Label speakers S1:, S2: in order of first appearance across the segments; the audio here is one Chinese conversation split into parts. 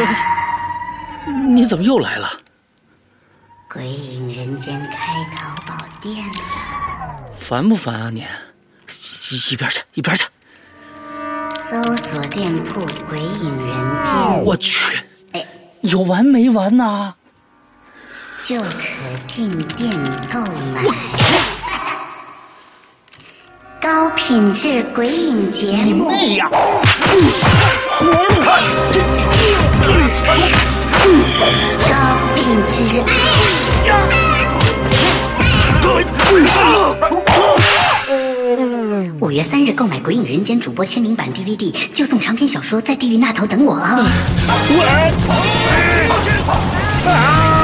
S1: 你怎么又来了？
S2: 鬼影人间开淘宝店了，
S1: 烦不烦啊你？一一边去，一边去！
S2: 搜索店铺“鬼影人间
S1: 我去，
S2: 哎，
S1: 有完没完呐？”
S2: 就可进店购买。高品质鬼影节目，
S1: 妹呀！
S2: 高品质。五月三日购买《鬼影人间》主播签名版 DVD，就送长篇小说《在地狱那头等我》啊！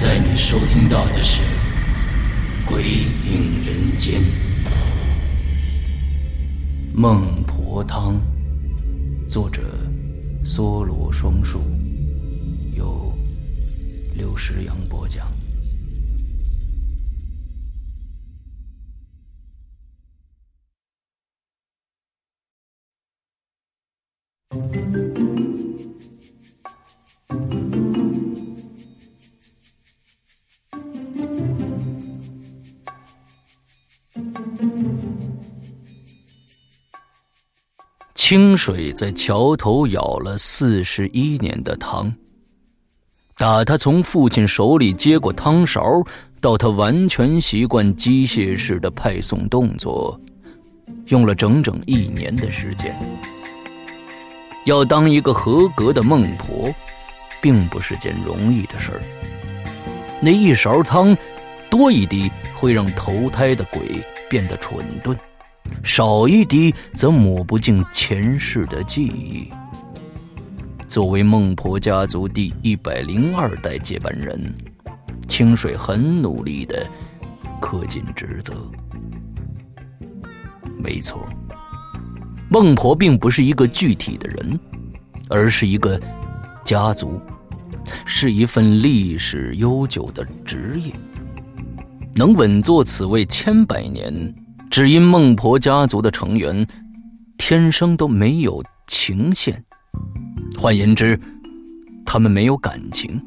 S3: 在你收听到的是《鬼影人间》，孟婆汤。作者：梭罗双树，由刘石阳播讲。清水在桥头舀了四十一年的汤，打他从父亲手里接过汤勺，到他完全习惯机械式的派送动作，用了整整一年的时间。要当一个合格的孟婆，并不是件容易的事儿。那一勺汤，多一滴会让投胎的鬼变得蠢钝。少一滴，则抹不净前世的记忆。作为孟婆家族第一百零二代接班人，清水很努力的恪尽职责。没错，孟婆并不是一个具体的人，而是一个家族，是一份历史悠久的职业，能稳坐此位千百年。只因孟婆家族的成员天生都没有情线，换言之，他们没有感情，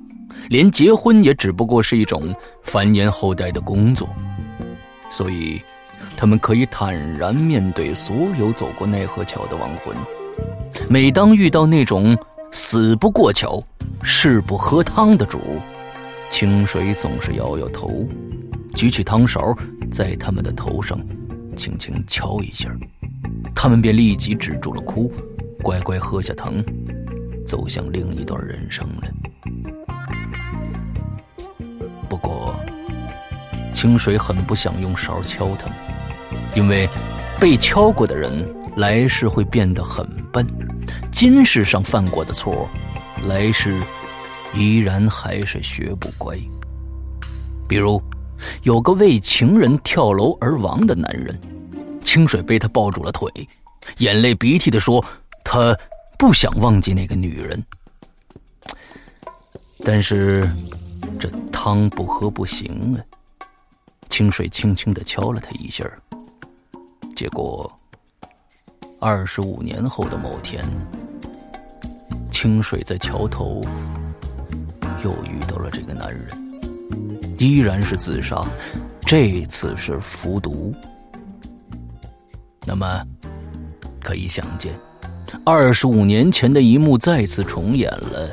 S3: 连结婚也只不过是一种繁衍后代的工作，所以他们可以坦然面对所有走过奈何桥的亡魂。每当遇到那种死不过桥、誓不喝汤的主，清水总是摇摇头，举起汤勺，在他们的头上。轻轻敲一下，他们便立即止住了哭，乖乖喝下汤，走向另一段人生了。不过，清水很不想用勺敲他们，因为被敲过的人来世会变得很笨，今世上犯过的错，来世依然还是学不乖。比如。有个为情人跳楼而亡的男人，清水被他抱住了腿，眼泪鼻涕的说：“他不想忘记那个女人，但是这汤不喝不行啊。”清水轻轻的敲了他一下，结果二十五年后的某天，清水在桥头又遇到了这个男人。依然是自杀，这次是服毒。那么，可以想见，二十五年前的一幕再次重演了。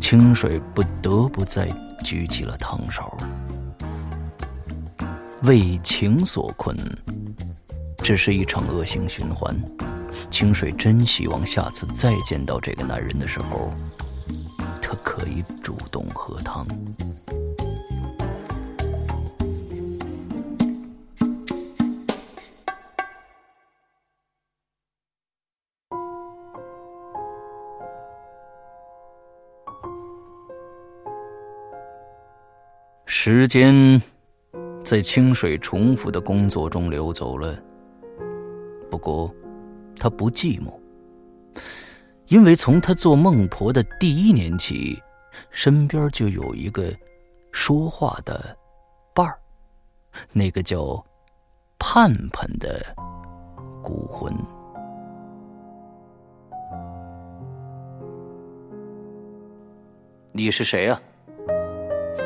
S3: 清水不得不再举起了汤勺。为情所困，只是一场恶性循环。清水真希望下次再见到这个男人的时候，他可以主动喝汤。时间在清水重复的工作中流走了。不过，他不寂寞，因为从他做孟婆的第一年起，身边就有一个说话的伴儿，那个叫盼盼的孤魂。你是谁啊？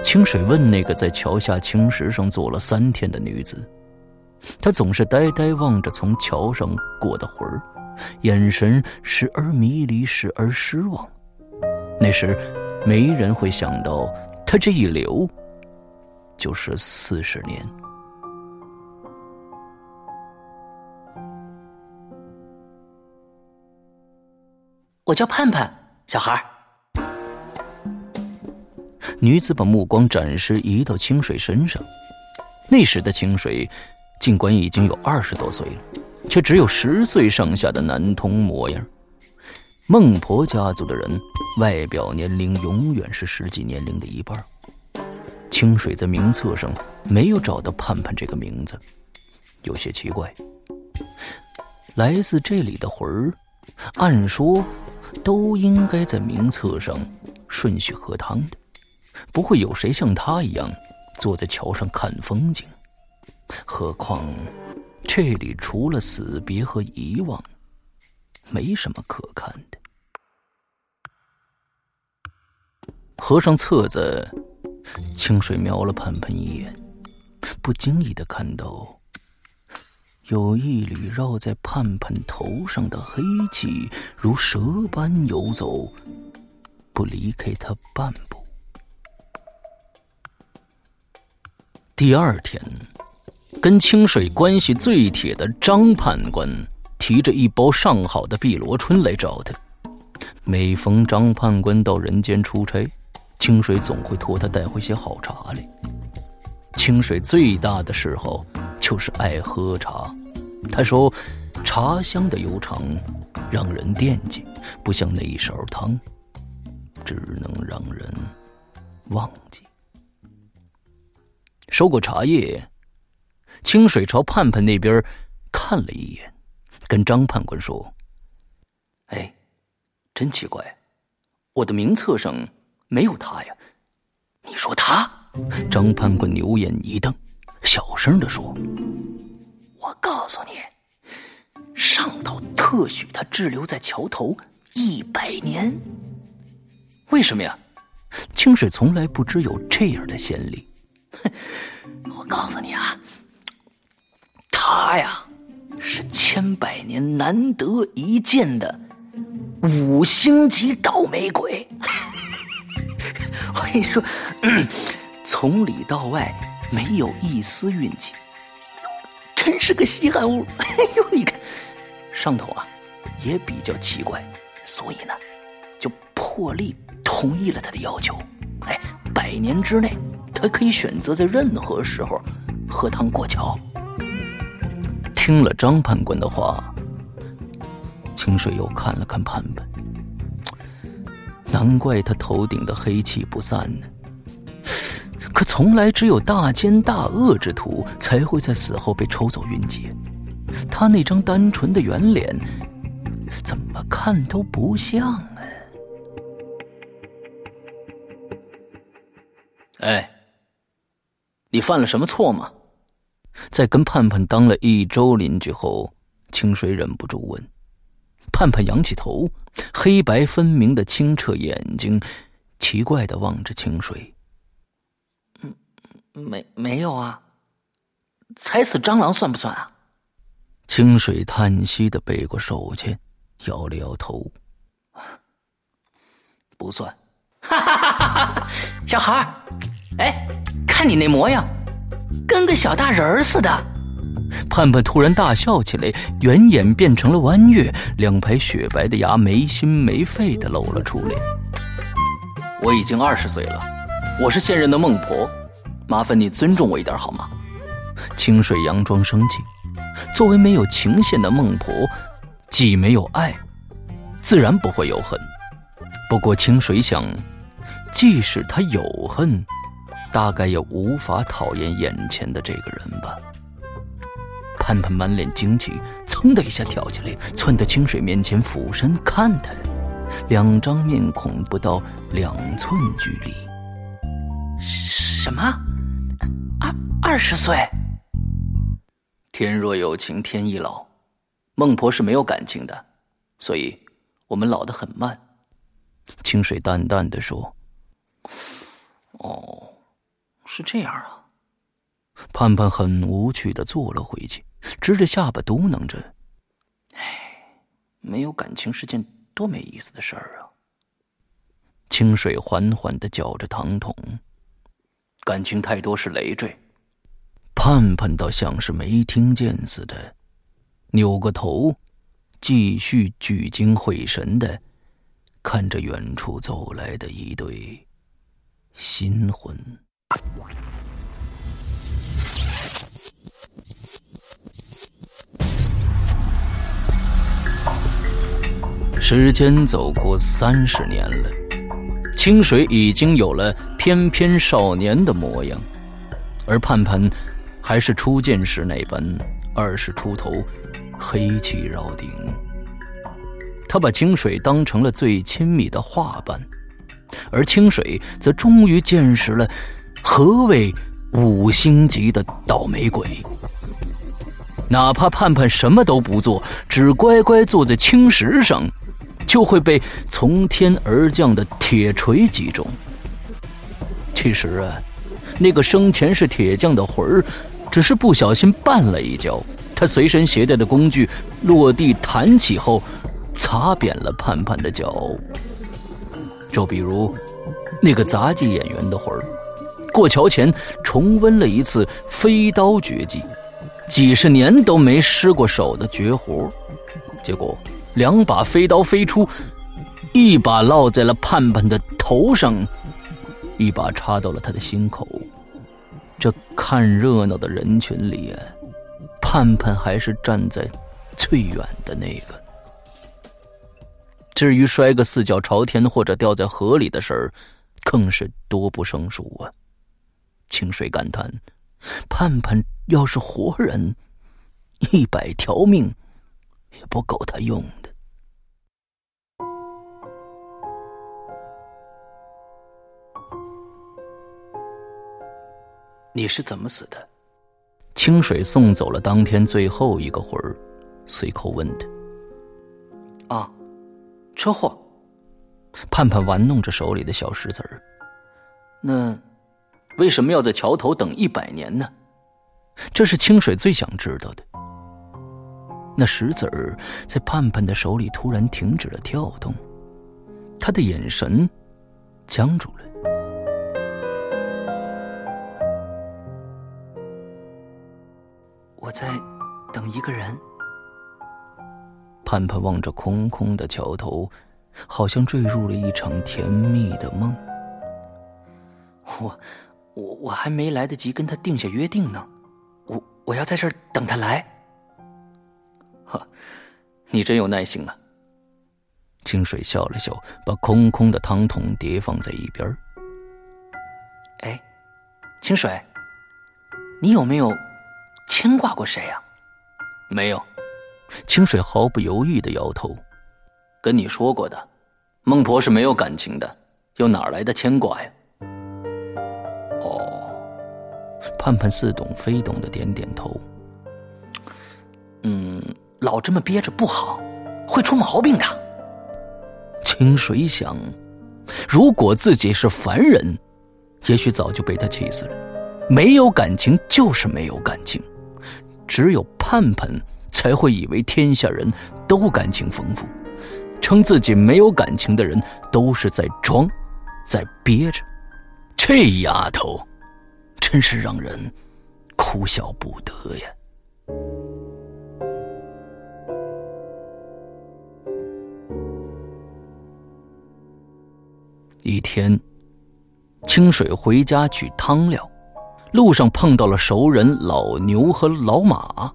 S3: 清水问那个在桥下青石上坐了三天的女子。她总是呆呆望着从桥上过的魂儿，眼神时而迷离，时而失望。那时，没人会想到，他这一留就是四十年。
S1: 我叫盼盼，小孩儿。
S3: 女子把目光暂时移到清水身上。那时的清水，尽管已经有二十多岁了，却只有十岁上下的男童模样。孟婆家族的人，外表年龄永远是实际年龄的一半。清水在名册上没有找到盼盼这个名字，有些奇怪。来自这里的魂儿，按说都应该在名册上顺序喝汤的。不会有谁像他一样坐在桥上看风景，何况这里除了死别和遗忘，没什么可看的。合上册子，清水瞄了盼盼一眼，不经意的看到有一缕绕在盼盼头上的黑气，如蛇般游走，不离开他半步。第二天，跟清水关系最铁的张判官提着一包上好的碧螺春来找他。每逢张判官到人间出差，清水总会托他带回些好茶来。清水最大的嗜好就是爱喝茶。他说：“茶香的悠长，让人惦记，不像那一勺汤，只能让人忘记。”收过茶叶，清水朝盼盼那边看了一眼，跟张判官说：“哎，真奇怪，我的名册上没有他呀。”你说他？张判官牛眼一瞪，小声的说：“
S1: 我告诉你，上头特许他滞留在桥头一百年。
S3: 为什么呀？清水从来不知有这样的先例。”
S1: 我告诉你啊，他呀是千百年难得一见的五星级倒霉鬼。我跟你说，从里到外没有一丝运气，真是个稀罕物。哎呦，你看上头啊也比较奇怪，所以呢就破例同意了他的要求。哎，百年之内。他可以选择在任何时候喝汤过桥。
S3: 听了张判官的话，清水又看了看盼盼，难怪他头顶的黑气不散呢。可从来只有大奸大恶之徒才会在死后被抽走云劫，他那张单纯的圆脸，怎么看都不像犯了什么错吗？在跟盼盼当了一周邻居后，清水忍不住问。盼盼仰起头，黑白分明的清澈眼睛，奇怪的望着清水。
S1: 嗯，没没有啊。踩死蟑螂算不算啊？
S3: 清水叹息的背过手去，摇了摇头。
S1: 不算。哈哈哈哈哈！小孩儿，哎。看你那模样，跟个小大人儿似的。
S3: 盼盼突然大笑起来，圆眼变成了弯月，两排雪白的牙没心没肺的露了出来。我已经二十岁了，我是现任的孟婆，麻烦你尊重我一点好吗？清水佯装生气，作为没有情线的孟婆，既没有爱，自然不会有恨。不过清水想，即使他有恨。大概也无法讨厌眼前的这个人吧。盼盼满脸惊奇，噌的一下跳起来，窜到清水面前，俯身看他，两张面孔不到两寸距离。
S1: 什么？二二十岁？
S3: 天若有情天亦老，孟婆是没有感情的，所以我们老得很慢。清水淡淡的说：“
S1: 哦，是这样啊。”
S3: 盼盼很无趣的坐了回去，支着下巴嘟囔着：“
S1: 哎，没有感情是件多没意思的事儿啊。”
S3: 清水缓缓的搅着糖桶，感情太多是累赘。盼盼倒像是没听见似的，扭过头，继续聚精会神的看着远处走来的一对新婚。时间走过三十年了，清水已经有了翩翩少年的模样，而盼盼还是初见时那般二十出头，黑气绕顶。他把清水当成了最亲密的画伴，而清水则终于见识了何谓五星级的倒霉鬼。哪怕盼盼什么都不做，只乖乖坐在青石上。就会被从天而降的铁锤击中。其实啊，那个生前是铁匠的魂儿，只是不小心绊了一跤。他随身携带的工具落地弹起后，擦扁了盼盼的脚。就比如那个杂技演员的魂儿，过桥前重温了一次飞刀绝技，几十年都没失过手的绝活，结果。两把飞刀飞出，一把落在了盼盼的头上，一把插到了他的心口。这看热闹的人群里，盼盼还是站在最远的那个。至于摔个四脚朝天或者掉在河里的事儿，更是多不胜数啊。清水感叹：盼盼要是活人，一百条命也不够他用的。
S1: 你是怎么死的？
S3: 清水送走了当天最后一个魂儿，随口问他：“
S1: 啊，车祸。”
S3: 盼盼玩弄着手里的小石子儿。
S1: 那为什么要在桥头等一百年呢？
S3: 这是清水最想知道的。那石子儿在盼盼的手里突然停止了跳动，他的眼神僵住了。
S1: 我在等一个人。
S3: 盼盼望着空空的桥头，好像坠入了一场甜蜜的梦。
S1: 我，我我还没来得及跟他定下约定呢，我我要在这儿等他来。
S3: 哈，你真有耐心啊！清水笑了笑，把空空的汤桶叠放在一边。
S1: 哎，清水，你有没有？牵挂过谁呀？
S3: 没有。清水毫不犹豫的摇头。
S1: 跟你说过的，孟婆是没有感情的，又哪来的牵挂呀？
S3: 哦。盼盼似懂非懂的点点头。
S1: 嗯，老这么憋着不好，会出毛病的。
S3: 清水想，如果自己是凡人，也许早就被他气死了。没有感情就是没有感情。只有盼盼才会以为天下人都感情丰富，称自己没有感情的人都是在装，在憋着。这丫头，真是让人哭笑不得呀！一天，清水回家取汤料。路上碰到了熟人老牛和老马，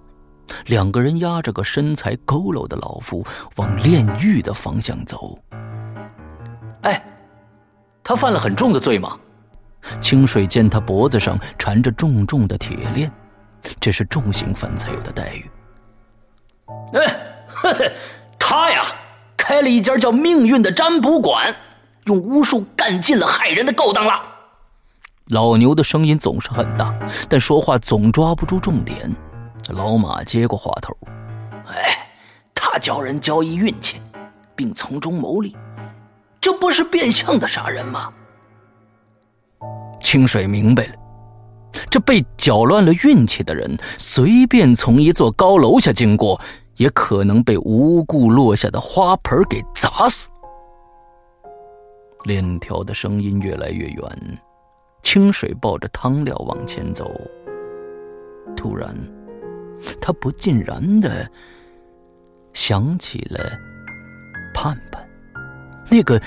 S3: 两个人压着个身材佝偻的老妇往炼狱的方向走。
S1: 哎，他犯了很重的罪吗？
S3: 清水见他脖子上缠着重重的铁链，这是重刑犯才有的待遇。
S1: 哎，他呀，开了一家叫“命运”的占卜馆，用巫术干尽了害人的勾当了。
S3: 老牛的声音总是很大，但说话总抓不住重点。老马接过话头：“
S1: 哎，他教人交易运气，并从中牟利，这不是变相的杀人吗？”
S3: 清水明白了，这被搅乱了运气的人，随便从一座高楼下经过，也可能被无故落下的花盆给砸死。链条的声音越来越远，清水抱着汤料往前走。突然，他不尽然的想起了盼盼，那个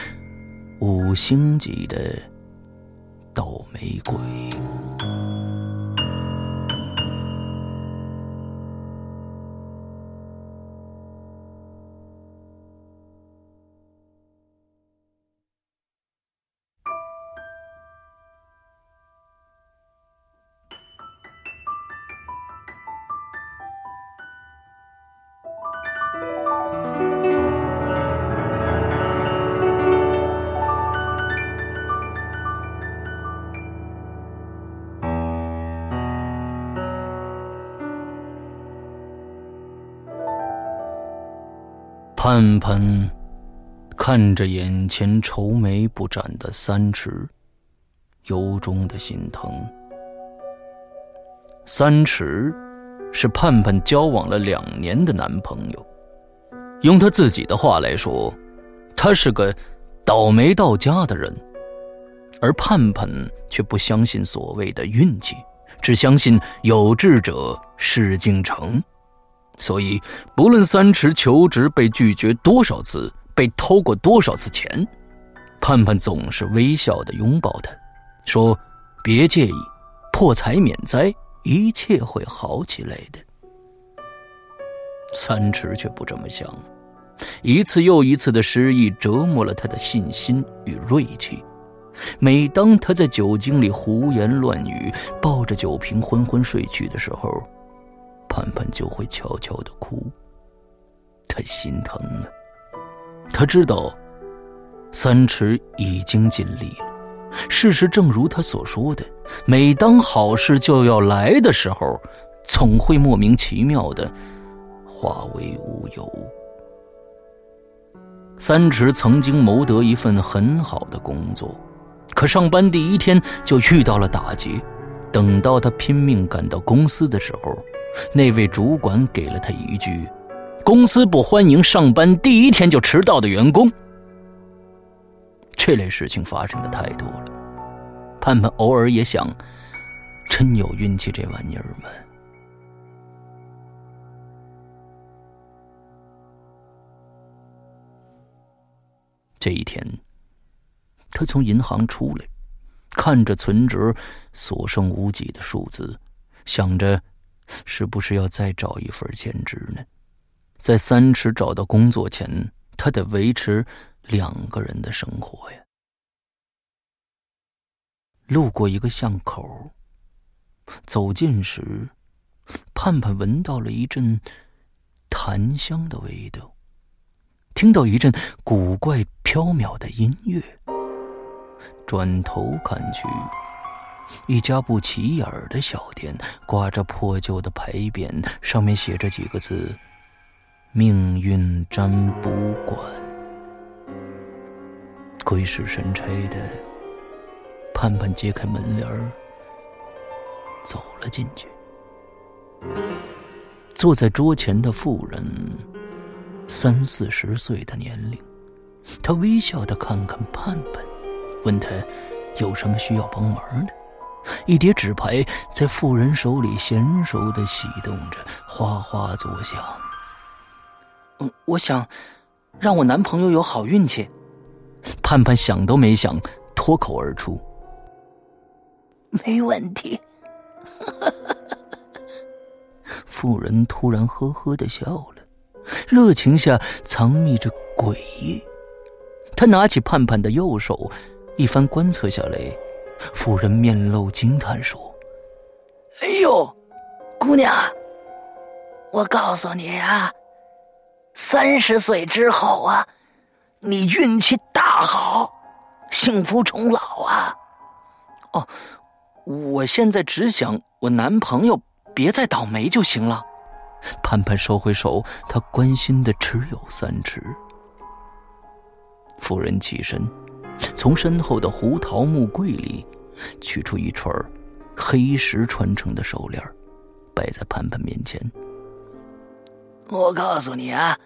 S3: 五星级的。倒霉鬼。盼盼看着眼前愁眉不展的三池，由衷的心疼。三池是盼盼交往了两年的男朋友，用他自己的话来说，他是个倒霉到家的人，而盼盼却不相信所谓的运气，只相信有志者事竟成。所以，不论三池求职被拒绝多少次，被偷过多少次钱，盼盼总是微笑的拥抱他，说：“别介意，破财免灾，一切会好起来的。”三池却不这么想，一次又一次的失意折磨了他的信心与锐气。每当他在酒精里胡言乱语，抱着酒瓶昏昏睡去的时候，盼盼就会悄悄的哭，他心疼啊。他知道，三池已经尽力了。事实正如他所说的，每当好事就要来的时候，总会莫名其妙的化为乌有。三池曾经谋得一份很好的工作，可上班第一天就遇到了打击。等到他拼命赶到公司的时候，那位主管给了他一句：“公司不欢迎上班第一天就迟到的员工。”这类事情发生的太多了，盼盼偶尔也想，真有运气这玩意儿吗？这一天，他从银行出来，看着存折所剩无几的数字，想着。是不是要再找一份兼职呢？在三池找到工作前，他得维持两个人的生活呀。路过一个巷口，走近时，盼盼闻到了一阵檀香的味道，听到一阵古怪飘渺的音乐，转头看去。一家不起眼的小店，挂着破旧的牌匾，上面写着几个字：“命运占卜馆。”鬼使神差的，盼盼揭开门帘走了进去。坐在桌前的妇人，三四十岁的年龄，她微笑的看看盼盼，问他有什么需要帮忙的。一叠纸牌在妇人手里娴熟的洗动着，哗哗作响。
S1: 嗯，我想让我男朋友有好运气。
S3: 盼盼想都没想，脱口而出：“
S1: 没问题。”
S3: 妇人突然呵呵的笑了，热情下藏匿着诡异。他拿起盼盼的右手，一番观测下来。妇人面露惊叹说：“
S1: 哎呦，姑娘，我告诉你啊，三十岁之后啊，你运气大好，幸福终老啊！
S3: 哦，我现在只想我男朋友别再倒霉就行了。”盼盼收回手，他关心的只有三尺。妇人起身，从身后的胡桃木柜里取出一串黑石穿成的手链，摆在盼盼面前。
S1: 我告诉你啊，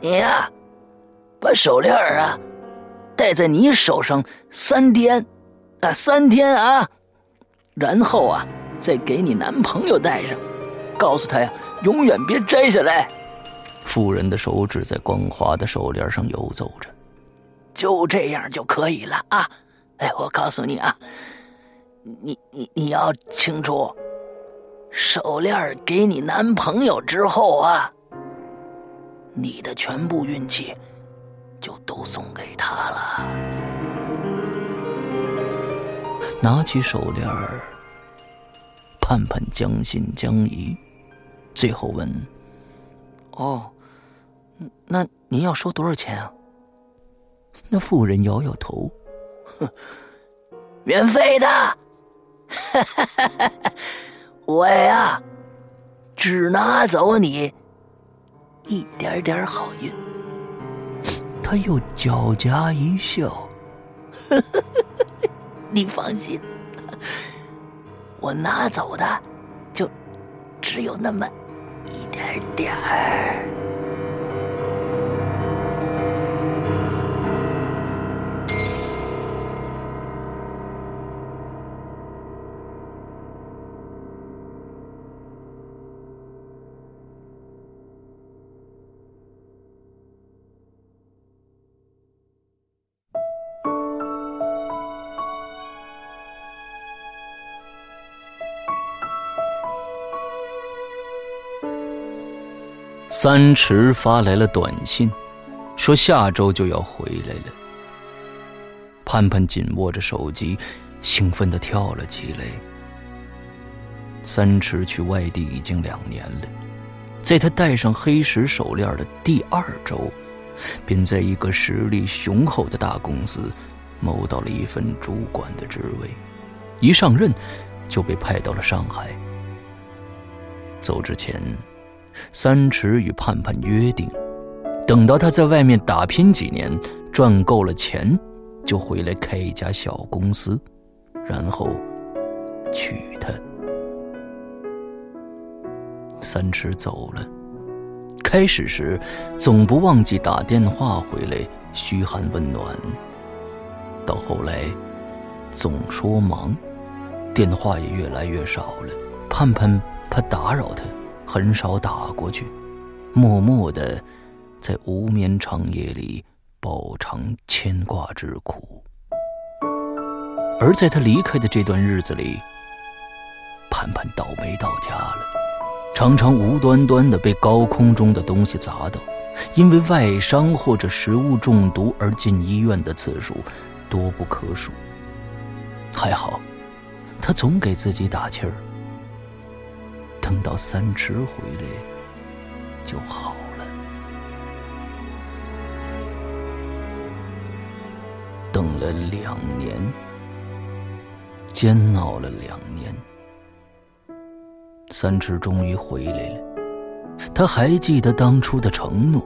S1: 你呀，把手链啊戴在你手上三天，啊三天啊，然后啊再给你男朋友戴上。告诉他呀，永远别摘下来。
S3: 妇人的手指在光滑的手链上游走着，
S1: 就这样就可以了啊！哎，我告诉你啊，你你你要清楚，手链给你男朋友之后啊，你的全部运气就都送给他了。
S3: 拿起手链，盼盼将信将疑。最后问：“哦，那您要收多少钱啊？”那妇人摇摇头：“哼
S1: 免费的，我呀，只拿走你一点点好运。”
S3: 他又狡黠一笑：“
S1: 你放心，我拿走的就只有那么……”一点点儿。
S3: 三池发来了短信，说下周就要回来了。盼盼紧握着手机，兴奋的跳了起来。三池去外地已经两年了，在他戴上黑石手链的第二周，便在一个实力雄厚的大公司谋到了一份主管的职位，一上任就被派到了上海。走之前。三池与盼盼约定，等到他在外面打拼几年，赚够了钱，就回来开一家小公司，然后娶她。三池走了，开始时总不忘记打电话回来嘘寒问暖，到后来总说忙，电话也越来越少了。盼盼怕打扰他。很少打过去，默默的在无眠长夜里饱尝牵挂之苦。而在他离开的这段日子里，盼盼倒霉到家了，常常无端端的被高空中的东西砸到，因为外伤或者食物中毒而进医院的次数多不可数。还好，他总给自己打气儿。等到三池回来就好了。等了两年，煎熬了两年，三池终于回来了。他还记得当初的承诺，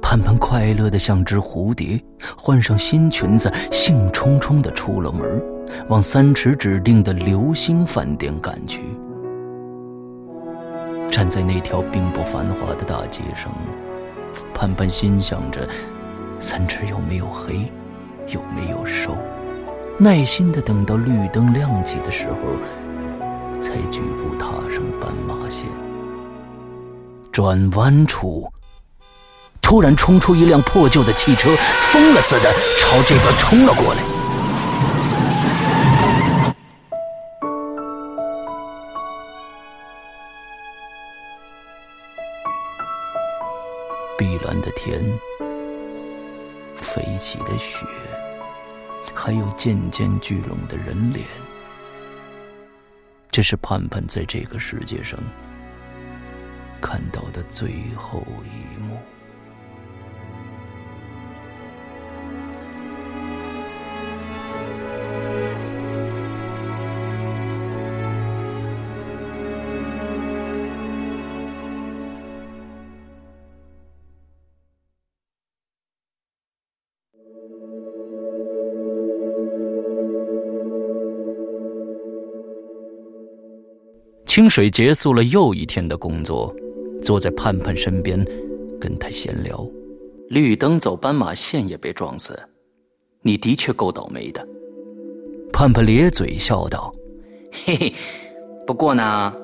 S3: 盼盼快乐的像只蝴蝶，换上新裙子，兴冲冲的出了门，往三池指定的流星饭店赶去。站在那条并不繁华的大街上，盼盼心想着：三尺有没有黑，有没有瘦？耐心的等到绿灯亮起的时候，才举步踏上斑马线。转弯处，突然冲出一辆破旧的汽车，疯了似的朝这边冲了过来。人，飞起的雪，还有渐渐聚拢的人脸。这是盼盼在这个世界上看到的最后一幕。清水结束了又一天的工作，坐在盼盼身边，跟他闲聊。
S1: 绿灯走斑马线也被撞死，你的确够倒霉的。
S3: 盼盼咧嘴笑道：“
S1: 嘿嘿，不过呢，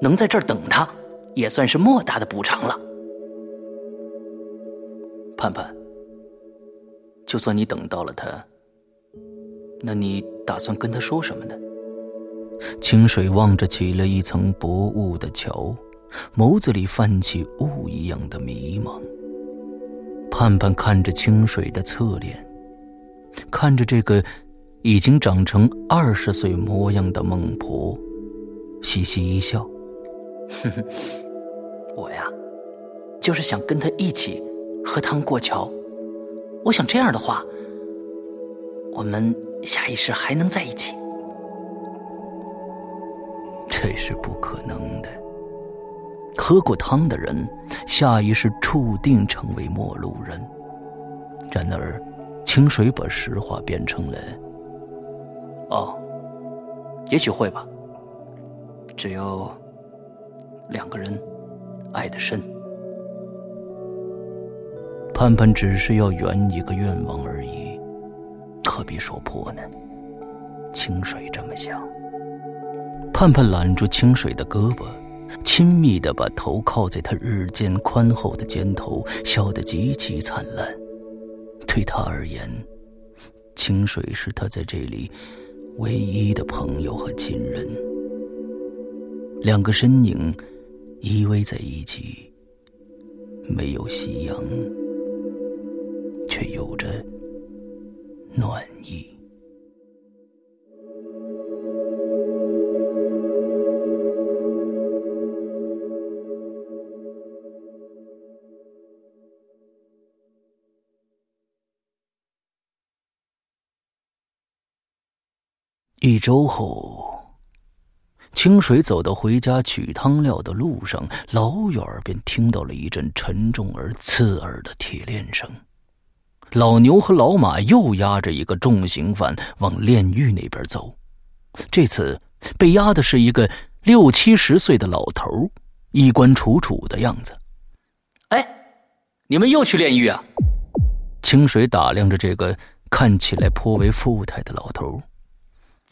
S1: 能在这儿等他，也算是莫大的补偿了。”盼盼，就算你等到了他，那你打算跟他说什么呢？
S3: 清水望着起了一层薄雾的桥，眸子里泛起雾一样的迷茫。盼盼看着清水的侧脸，看着这个已经长成二十岁模样的孟婆，嘻嘻一笑：“
S1: 哼哼，我呀，就是想跟他一起喝汤过桥。我想这样的话，我们下一世还能在一起。”
S3: 这是不可能的。喝过汤的人，下一世注定成为陌路人。然而，清水把实话变成了：“
S1: 哦，也许会吧。只要两个人爱得深。”
S3: 盼盼只是要圆一个愿望而已，何必说破呢？清水这么想。盼盼揽住清水的胳膊，亲密的把头靠在他日渐宽厚的肩头，笑得极其灿烂。对他而言，清水是他在这里唯一的朋友和亲人。两个身影依偎在一起，没有夕阳，却有着暖意。一周后，清水走到回家取汤料的路上，老远便听到了一阵沉重而刺耳的铁链声。老牛和老马又押着一个重刑犯往炼狱那边走，这次被押的是一个六七十岁的老头，衣冠楚楚的样子。
S1: 哎，你们又去炼狱啊？
S3: 清水打量着这个看起来颇为富态的老头。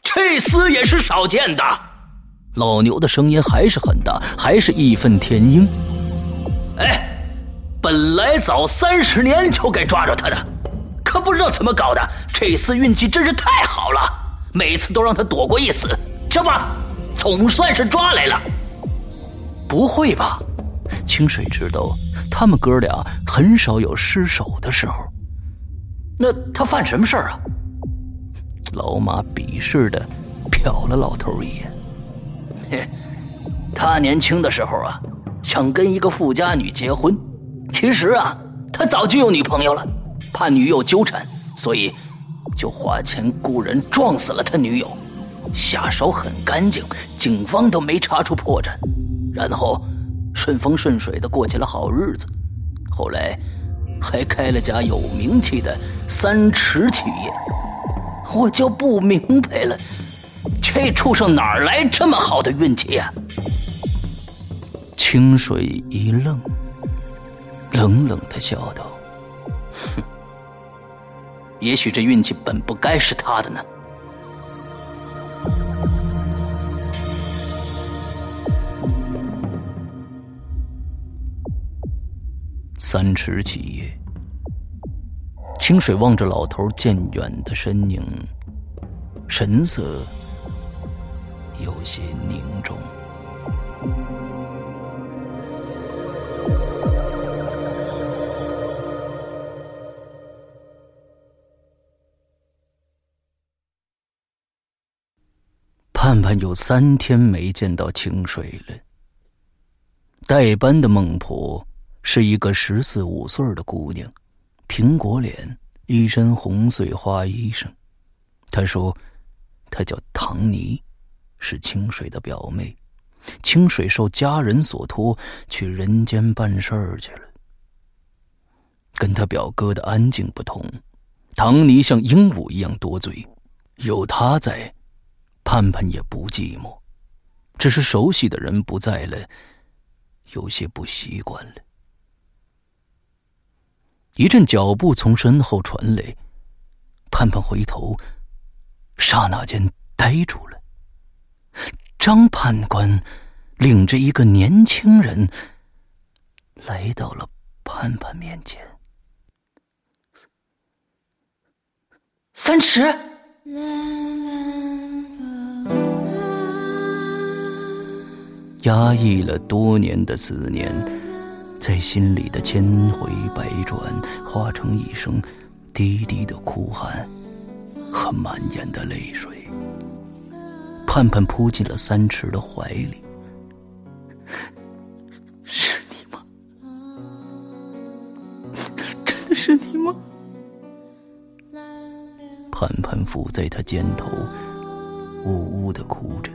S1: 这厮也是少见的。
S3: 老牛的声音还是很大，还是义愤填膺。
S1: 哎，本来早三十年就该抓着他的，可不知道怎么搞的，这次运气真是太好了，每次都让他躲过一死。这不，总算是抓来了。不会吧？
S3: 清水知道，他们哥俩很少有失手的时候。
S1: 那他犯什么事儿啊？
S3: 老马鄙视的瞟了老头一眼。
S1: 嘿，他年轻的时候啊，想跟一个富家女结婚，其实啊，他早就有女朋友了，怕女友纠缠，所以就花钱雇人撞死了他女友，下手很干净，警方都没查出破绽，然后顺风顺水的过起了好日子。后来还开了家有名气的三池企业。我就不明白了，这畜生哪来这么好的运气呀？
S3: 清水一愣，冷冷的笑道：“
S1: 哼，也许这运气本不该是他的呢。”
S3: 三尺企业。清水望着老头渐远的身影神色有些凝重。盼盼有三天没见到清水了。代班的孟婆是一个十四五岁的姑娘。苹果脸，一身红碎花衣裳。他说，他叫唐尼，是清水的表妹。清水受家人所托去人间办事儿去了。跟他表哥的安静不同，唐尼像鹦鹉一样多嘴，有他在，盼盼也不寂寞。只是熟悉的人不在了，有些不习惯了。一阵脚步从身后传来，盼盼回头，刹那间呆住了。张判官领着一个年轻人来到了盼盼面前。
S1: 三池，
S3: 压抑了多年的思念，在心里的千回百转，化成一声低低的哭喊和满眼的泪水。盼盼扑进了三池的怀里，
S1: 是你吗？真的是你吗？
S3: 盼盼伏在他肩头，呜呜的哭着。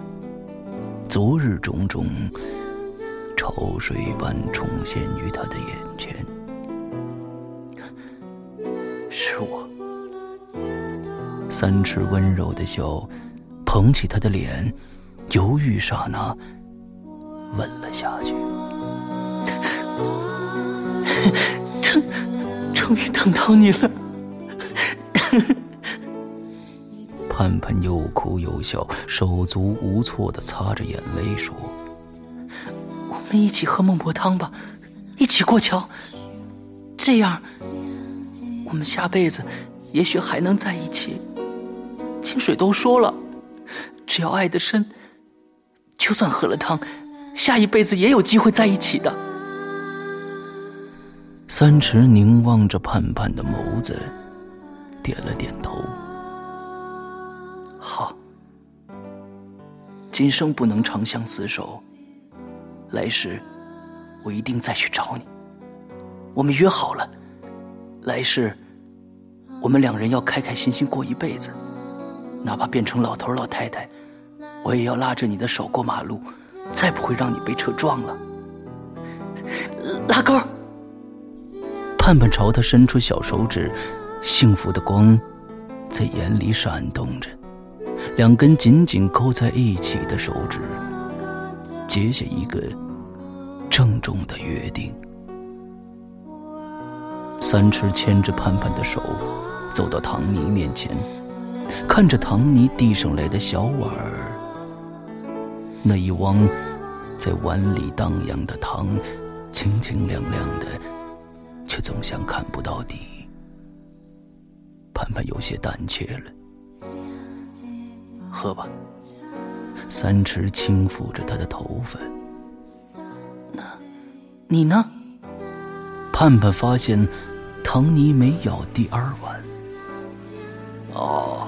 S3: 昨日种种，潮水般重现于他的眼前。
S1: 是我。
S3: 三尺温柔的笑。捧起他的脸，犹豫刹那，吻了下去。
S1: 终终于等到你了。
S3: 盼盼又哭又笑，手足无措的擦着眼泪说：“
S1: 们一起喝孟婆汤吧，一起过桥，这样，我们下辈子也许还能在一起。”清水都说了。只要爱得深，就算喝了汤，下一辈子也有机会在一起的。
S3: 三池凝望着盼盼的眸子，点了点头。
S1: 好，今生不能长相厮守，来世我一定再去找你。我们约好了，来世我们两人要开开心心过一辈子。哪怕变成老头老太太，我也要拉着你的手过马路，再不会让你被车撞了。拉钩。
S3: 盼盼朝他伸出小手指，幸福的光在眼里闪动着。两根紧紧勾在一起的手指，结下一个郑重的约定。三池牵着盼盼的手，走到唐尼面前。看着唐尼递上来的小碗儿，那一汪在碗里荡漾的汤，清清亮亮的，却总像看不到底。盼盼有些胆怯了，
S1: 喝吧。
S3: 三池轻抚着他的头发。
S1: 那，你呢？
S3: 盼盼发现，唐尼没舀第二碗。
S1: 哦。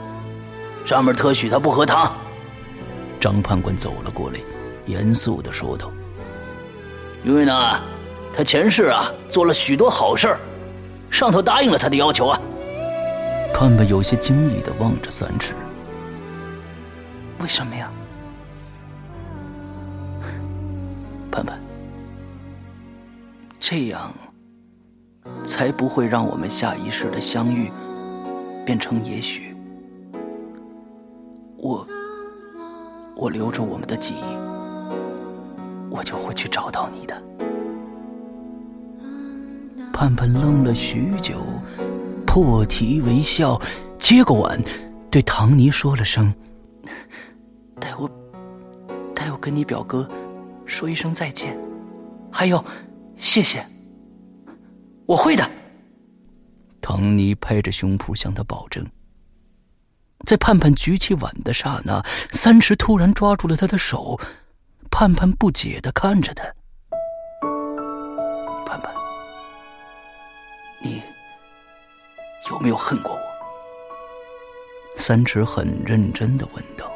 S1: 上面特许他不喝汤。
S3: 张判官走了过来，严肃的说道：“
S1: 因为呢，他前世啊做了许多好事上头答应了他的要求啊。”
S3: 盼盼有些惊异的望着三尺：“
S1: 为什么呀？”盼盼，这样才不会让我们下一世的相遇变成也许。我，我留着我们的记忆，我就会去找到你的。
S3: 盼盼愣了许久，破涕为笑，接过碗，对唐尼说了声：“
S1: 代我，代我跟你表哥说一声再见，还有，谢谢。我会的。”
S3: 唐尼拍着胸脯向他保证。在盼盼举起碗的刹那，三池突然抓住了他的手。盼盼不解的看着他。
S1: 盼盼，你有没有恨过我？
S3: 三池很认真的问道。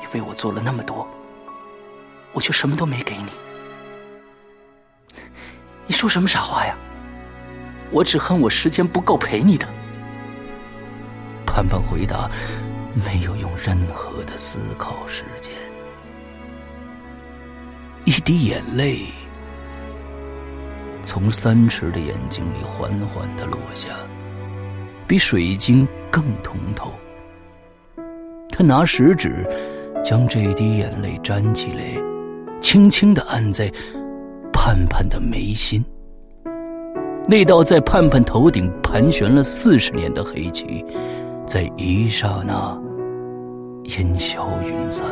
S1: 你为我做了那么多，我却什么都没给你。你说什么傻话呀？我只恨我时间不够陪你的。
S3: 盼盼回答，没有用任何的思考时间。一滴眼泪从三尺的眼睛里缓缓的落下，比水晶更通透。他拿食指将这滴眼泪粘起来，轻轻的按在盼盼的眉心。那道在盼盼头顶盘旋了四十年的黑旗，在一刹那烟消云散。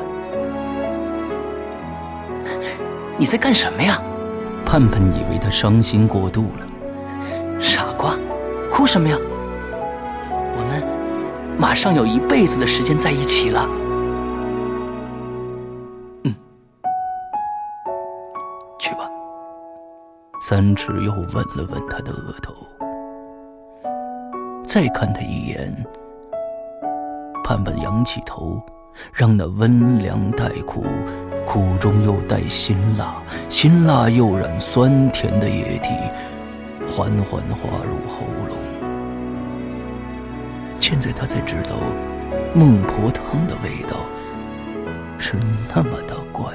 S1: 你在干什么呀？
S3: 盼盼以为他伤心过度了。
S1: 傻瓜，哭什么呀？我们马上有一辈子的时间在一起了。
S3: 三尺又吻了吻他的额头，再看他一眼。盼盼仰起头，让那温凉带苦。苦中又带辛辣，辛辣又染酸甜的液体，缓缓滑入喉咙。现在他才知道，孟婆汤的味道是那么的怪，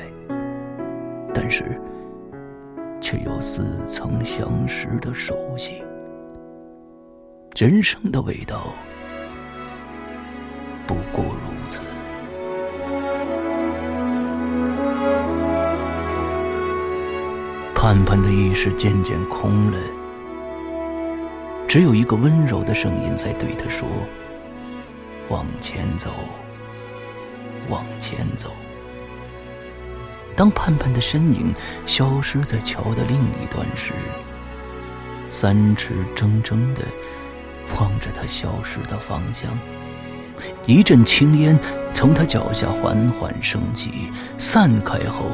S3: 但是却又似曾相识的熟悉。人生的味道，不过如此。盼盼的意识渐渐空了，只有一个温柔的声音在对他说：“往前走，往前走。”当盼盼的身影消失在桥的另一端时，三尺怔怔的望着他消失的方向。一阵青烟从他脚下缓缓升起，散开后，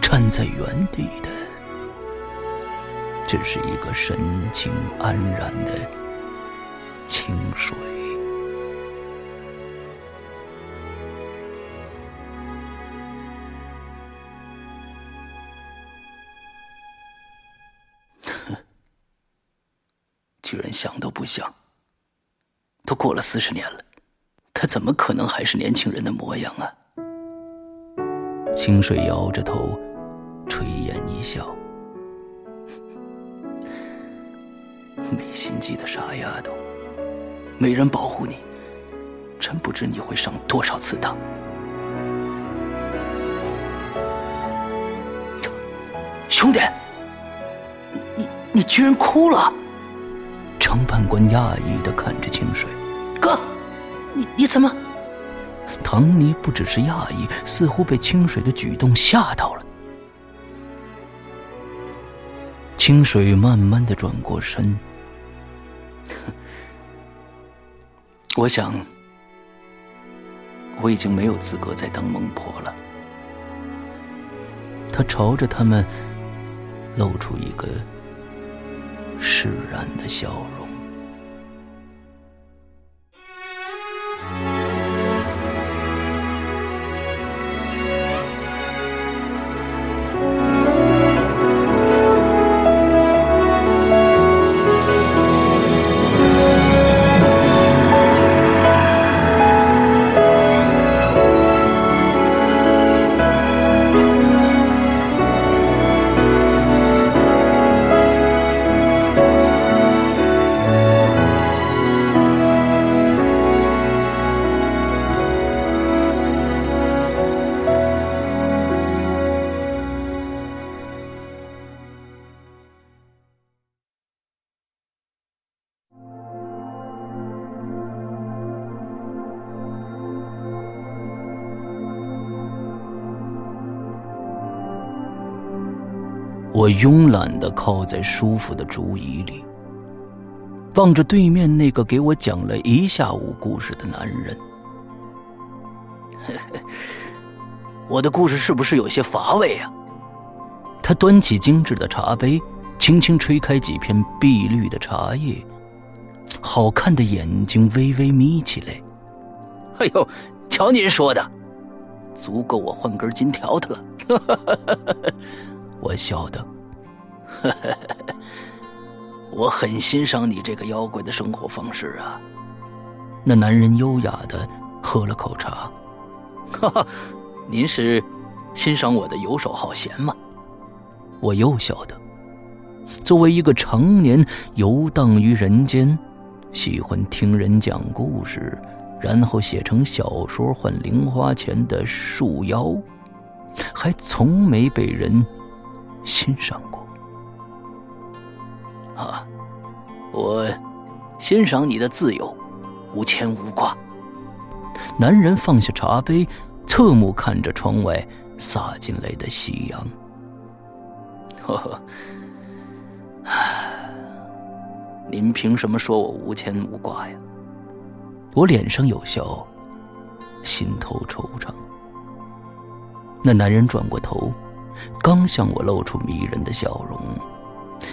S3: 站在原地的。只是一个神情安然的清水。
S1: 居然想都不想！都过了四十年了，他怎么可能还是年轻人的模样啊？
S3: 清水摇着头，垂眼一笑。
S1: 没心机的傻丫头，没人保护你，真不知你会上多少次当。兄弟，你你你居然哭了！
S3: 程判官讶异的看着清水，
S1: 哥，你你怎么？
S3: 唐尼不只是讶异，似乎被清水的举动吓到了。清水慢慢的转过身。
S1: 我想，我已经没有资格再当孟婆了。
S3: 他朝着他们露出一个释然的笑容。我慵懒的靠在舒服的竹椅里，望着对面那个给我讲了一下午故事的男人。
S1: 我的故事是不是有些乏味啊？
S3: 他端起精致的茶杯，轻轻吹开几片碧绿的茶叶，好看的眼睛微微眯起来。
S1: 哎呦，瞧您说的，足够我换根金条的了。
S3: 我笑的，
S1: 我很欣赏你这个妖怪的生活方式啊。
S3: 那男人优雅的喝了口茶，
S1: 哈哈，您是欣赏我的游手好闲吗？
S3: 我又笑的。作为一个常年游荡于人间，喜欢听人讲故事，然后写成小说换零花钱的树妖，还从没被人欣赏过。
S1: 啊，我欣赏你的自由，无牵无挂。
S3: 男人放下茶杯，侧目看着窗外洒进来的夕阳。
S1: 呵呵。您凭什么说我无牵无挂呀？
S3: 我脸上有笑，心头惆怅。那男人转过头，刚向我露出迷人的笑容，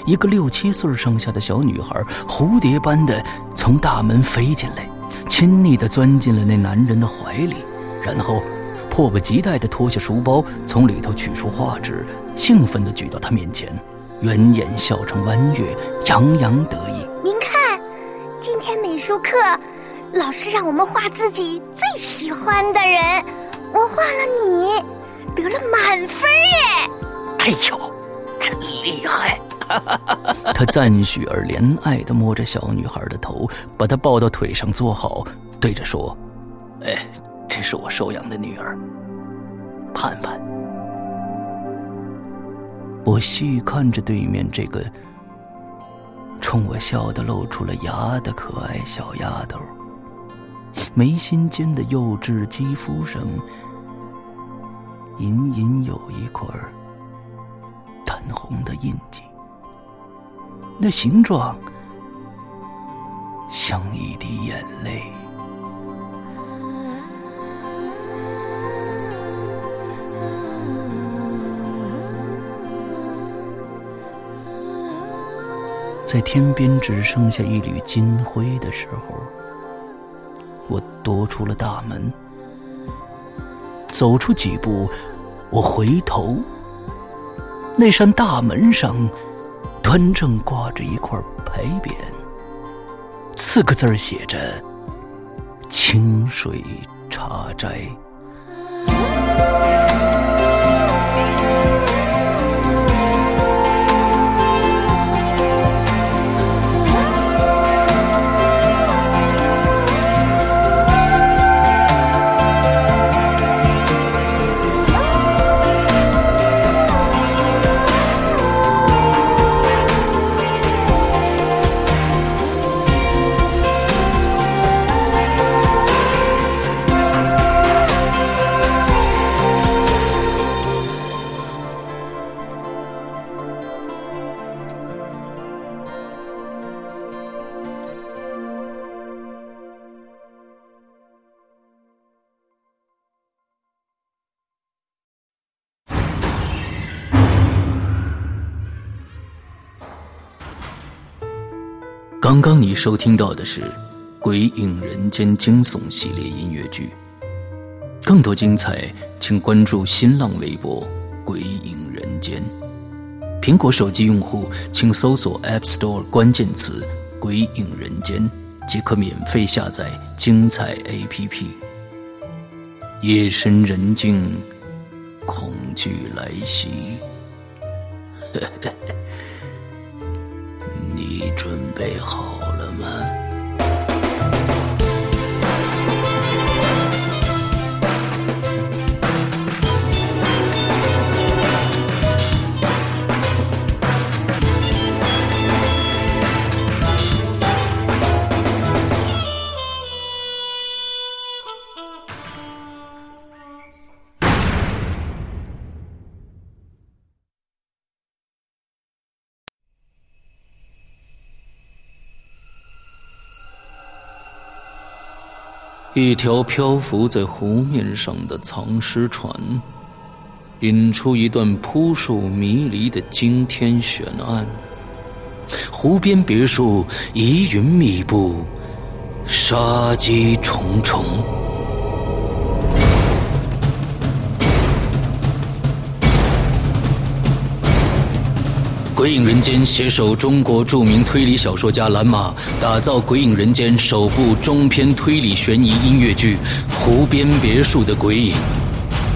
S3: 一个六七岁上下的小女孩蝴蝶般的从大门飞进来，亲昵的钻进了那男人的怀里，然后迫不及待的脱下书包，从里头取出画纸，兴奋的举到他面前。圆眼笑成弯月，洋洋得意。
S4: 您看，今天美术课，老师让我们画自己最喜欢的人，我画了你，得了满分耶！
S1: 哎呦，真厉害！
S3: 他赞许而怜爱的摸着小女孩的头，把她抱到腿上坐好，对着说：“
S1: 哎，这是我收养的女儿，盼盼。”
S3: 我细看着对面这个冲我笑得露出了牙的可爱小丫头，眉心间的幼稚肌肤上隐隐有一块儿淡红的印记，那形状像一滴眼泪。在天边只剩下一缕金辉的时候，我夺出了大门。走出几步，我回头，那扇大门上端正挂着一块牌匾，四个字写着“清水茶斋”。你收听到的是《鬼影人间》惊悚系列音乐剧，更多精彩，请关注新浪微博“鬼影人间”。苹果手机用户请搜索 App Store 关键词“鬼影人间”，即可免费下载精彩 APP。夜深人静，恐惧来袭。你准备好们一条漂浮在湖面上的藏尸船，引出一段扑朔迷离的惊天悬案。湖边别墅疑云密布，杀机重重。鬼影人间携手中国著名推理小说家蓝马，打造鬼影人间首部中篇推理悬疑音乐剧《湖边别墅的鬼影》。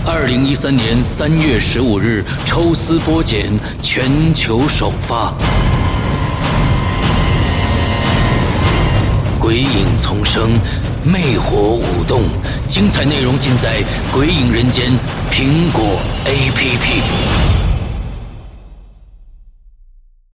S3: 二零一三年三月十五日抽丝剥茧，全球首发。鬼影丛生，魅火舞动，精彩内容尽在《鬼影人间》苹果 APP。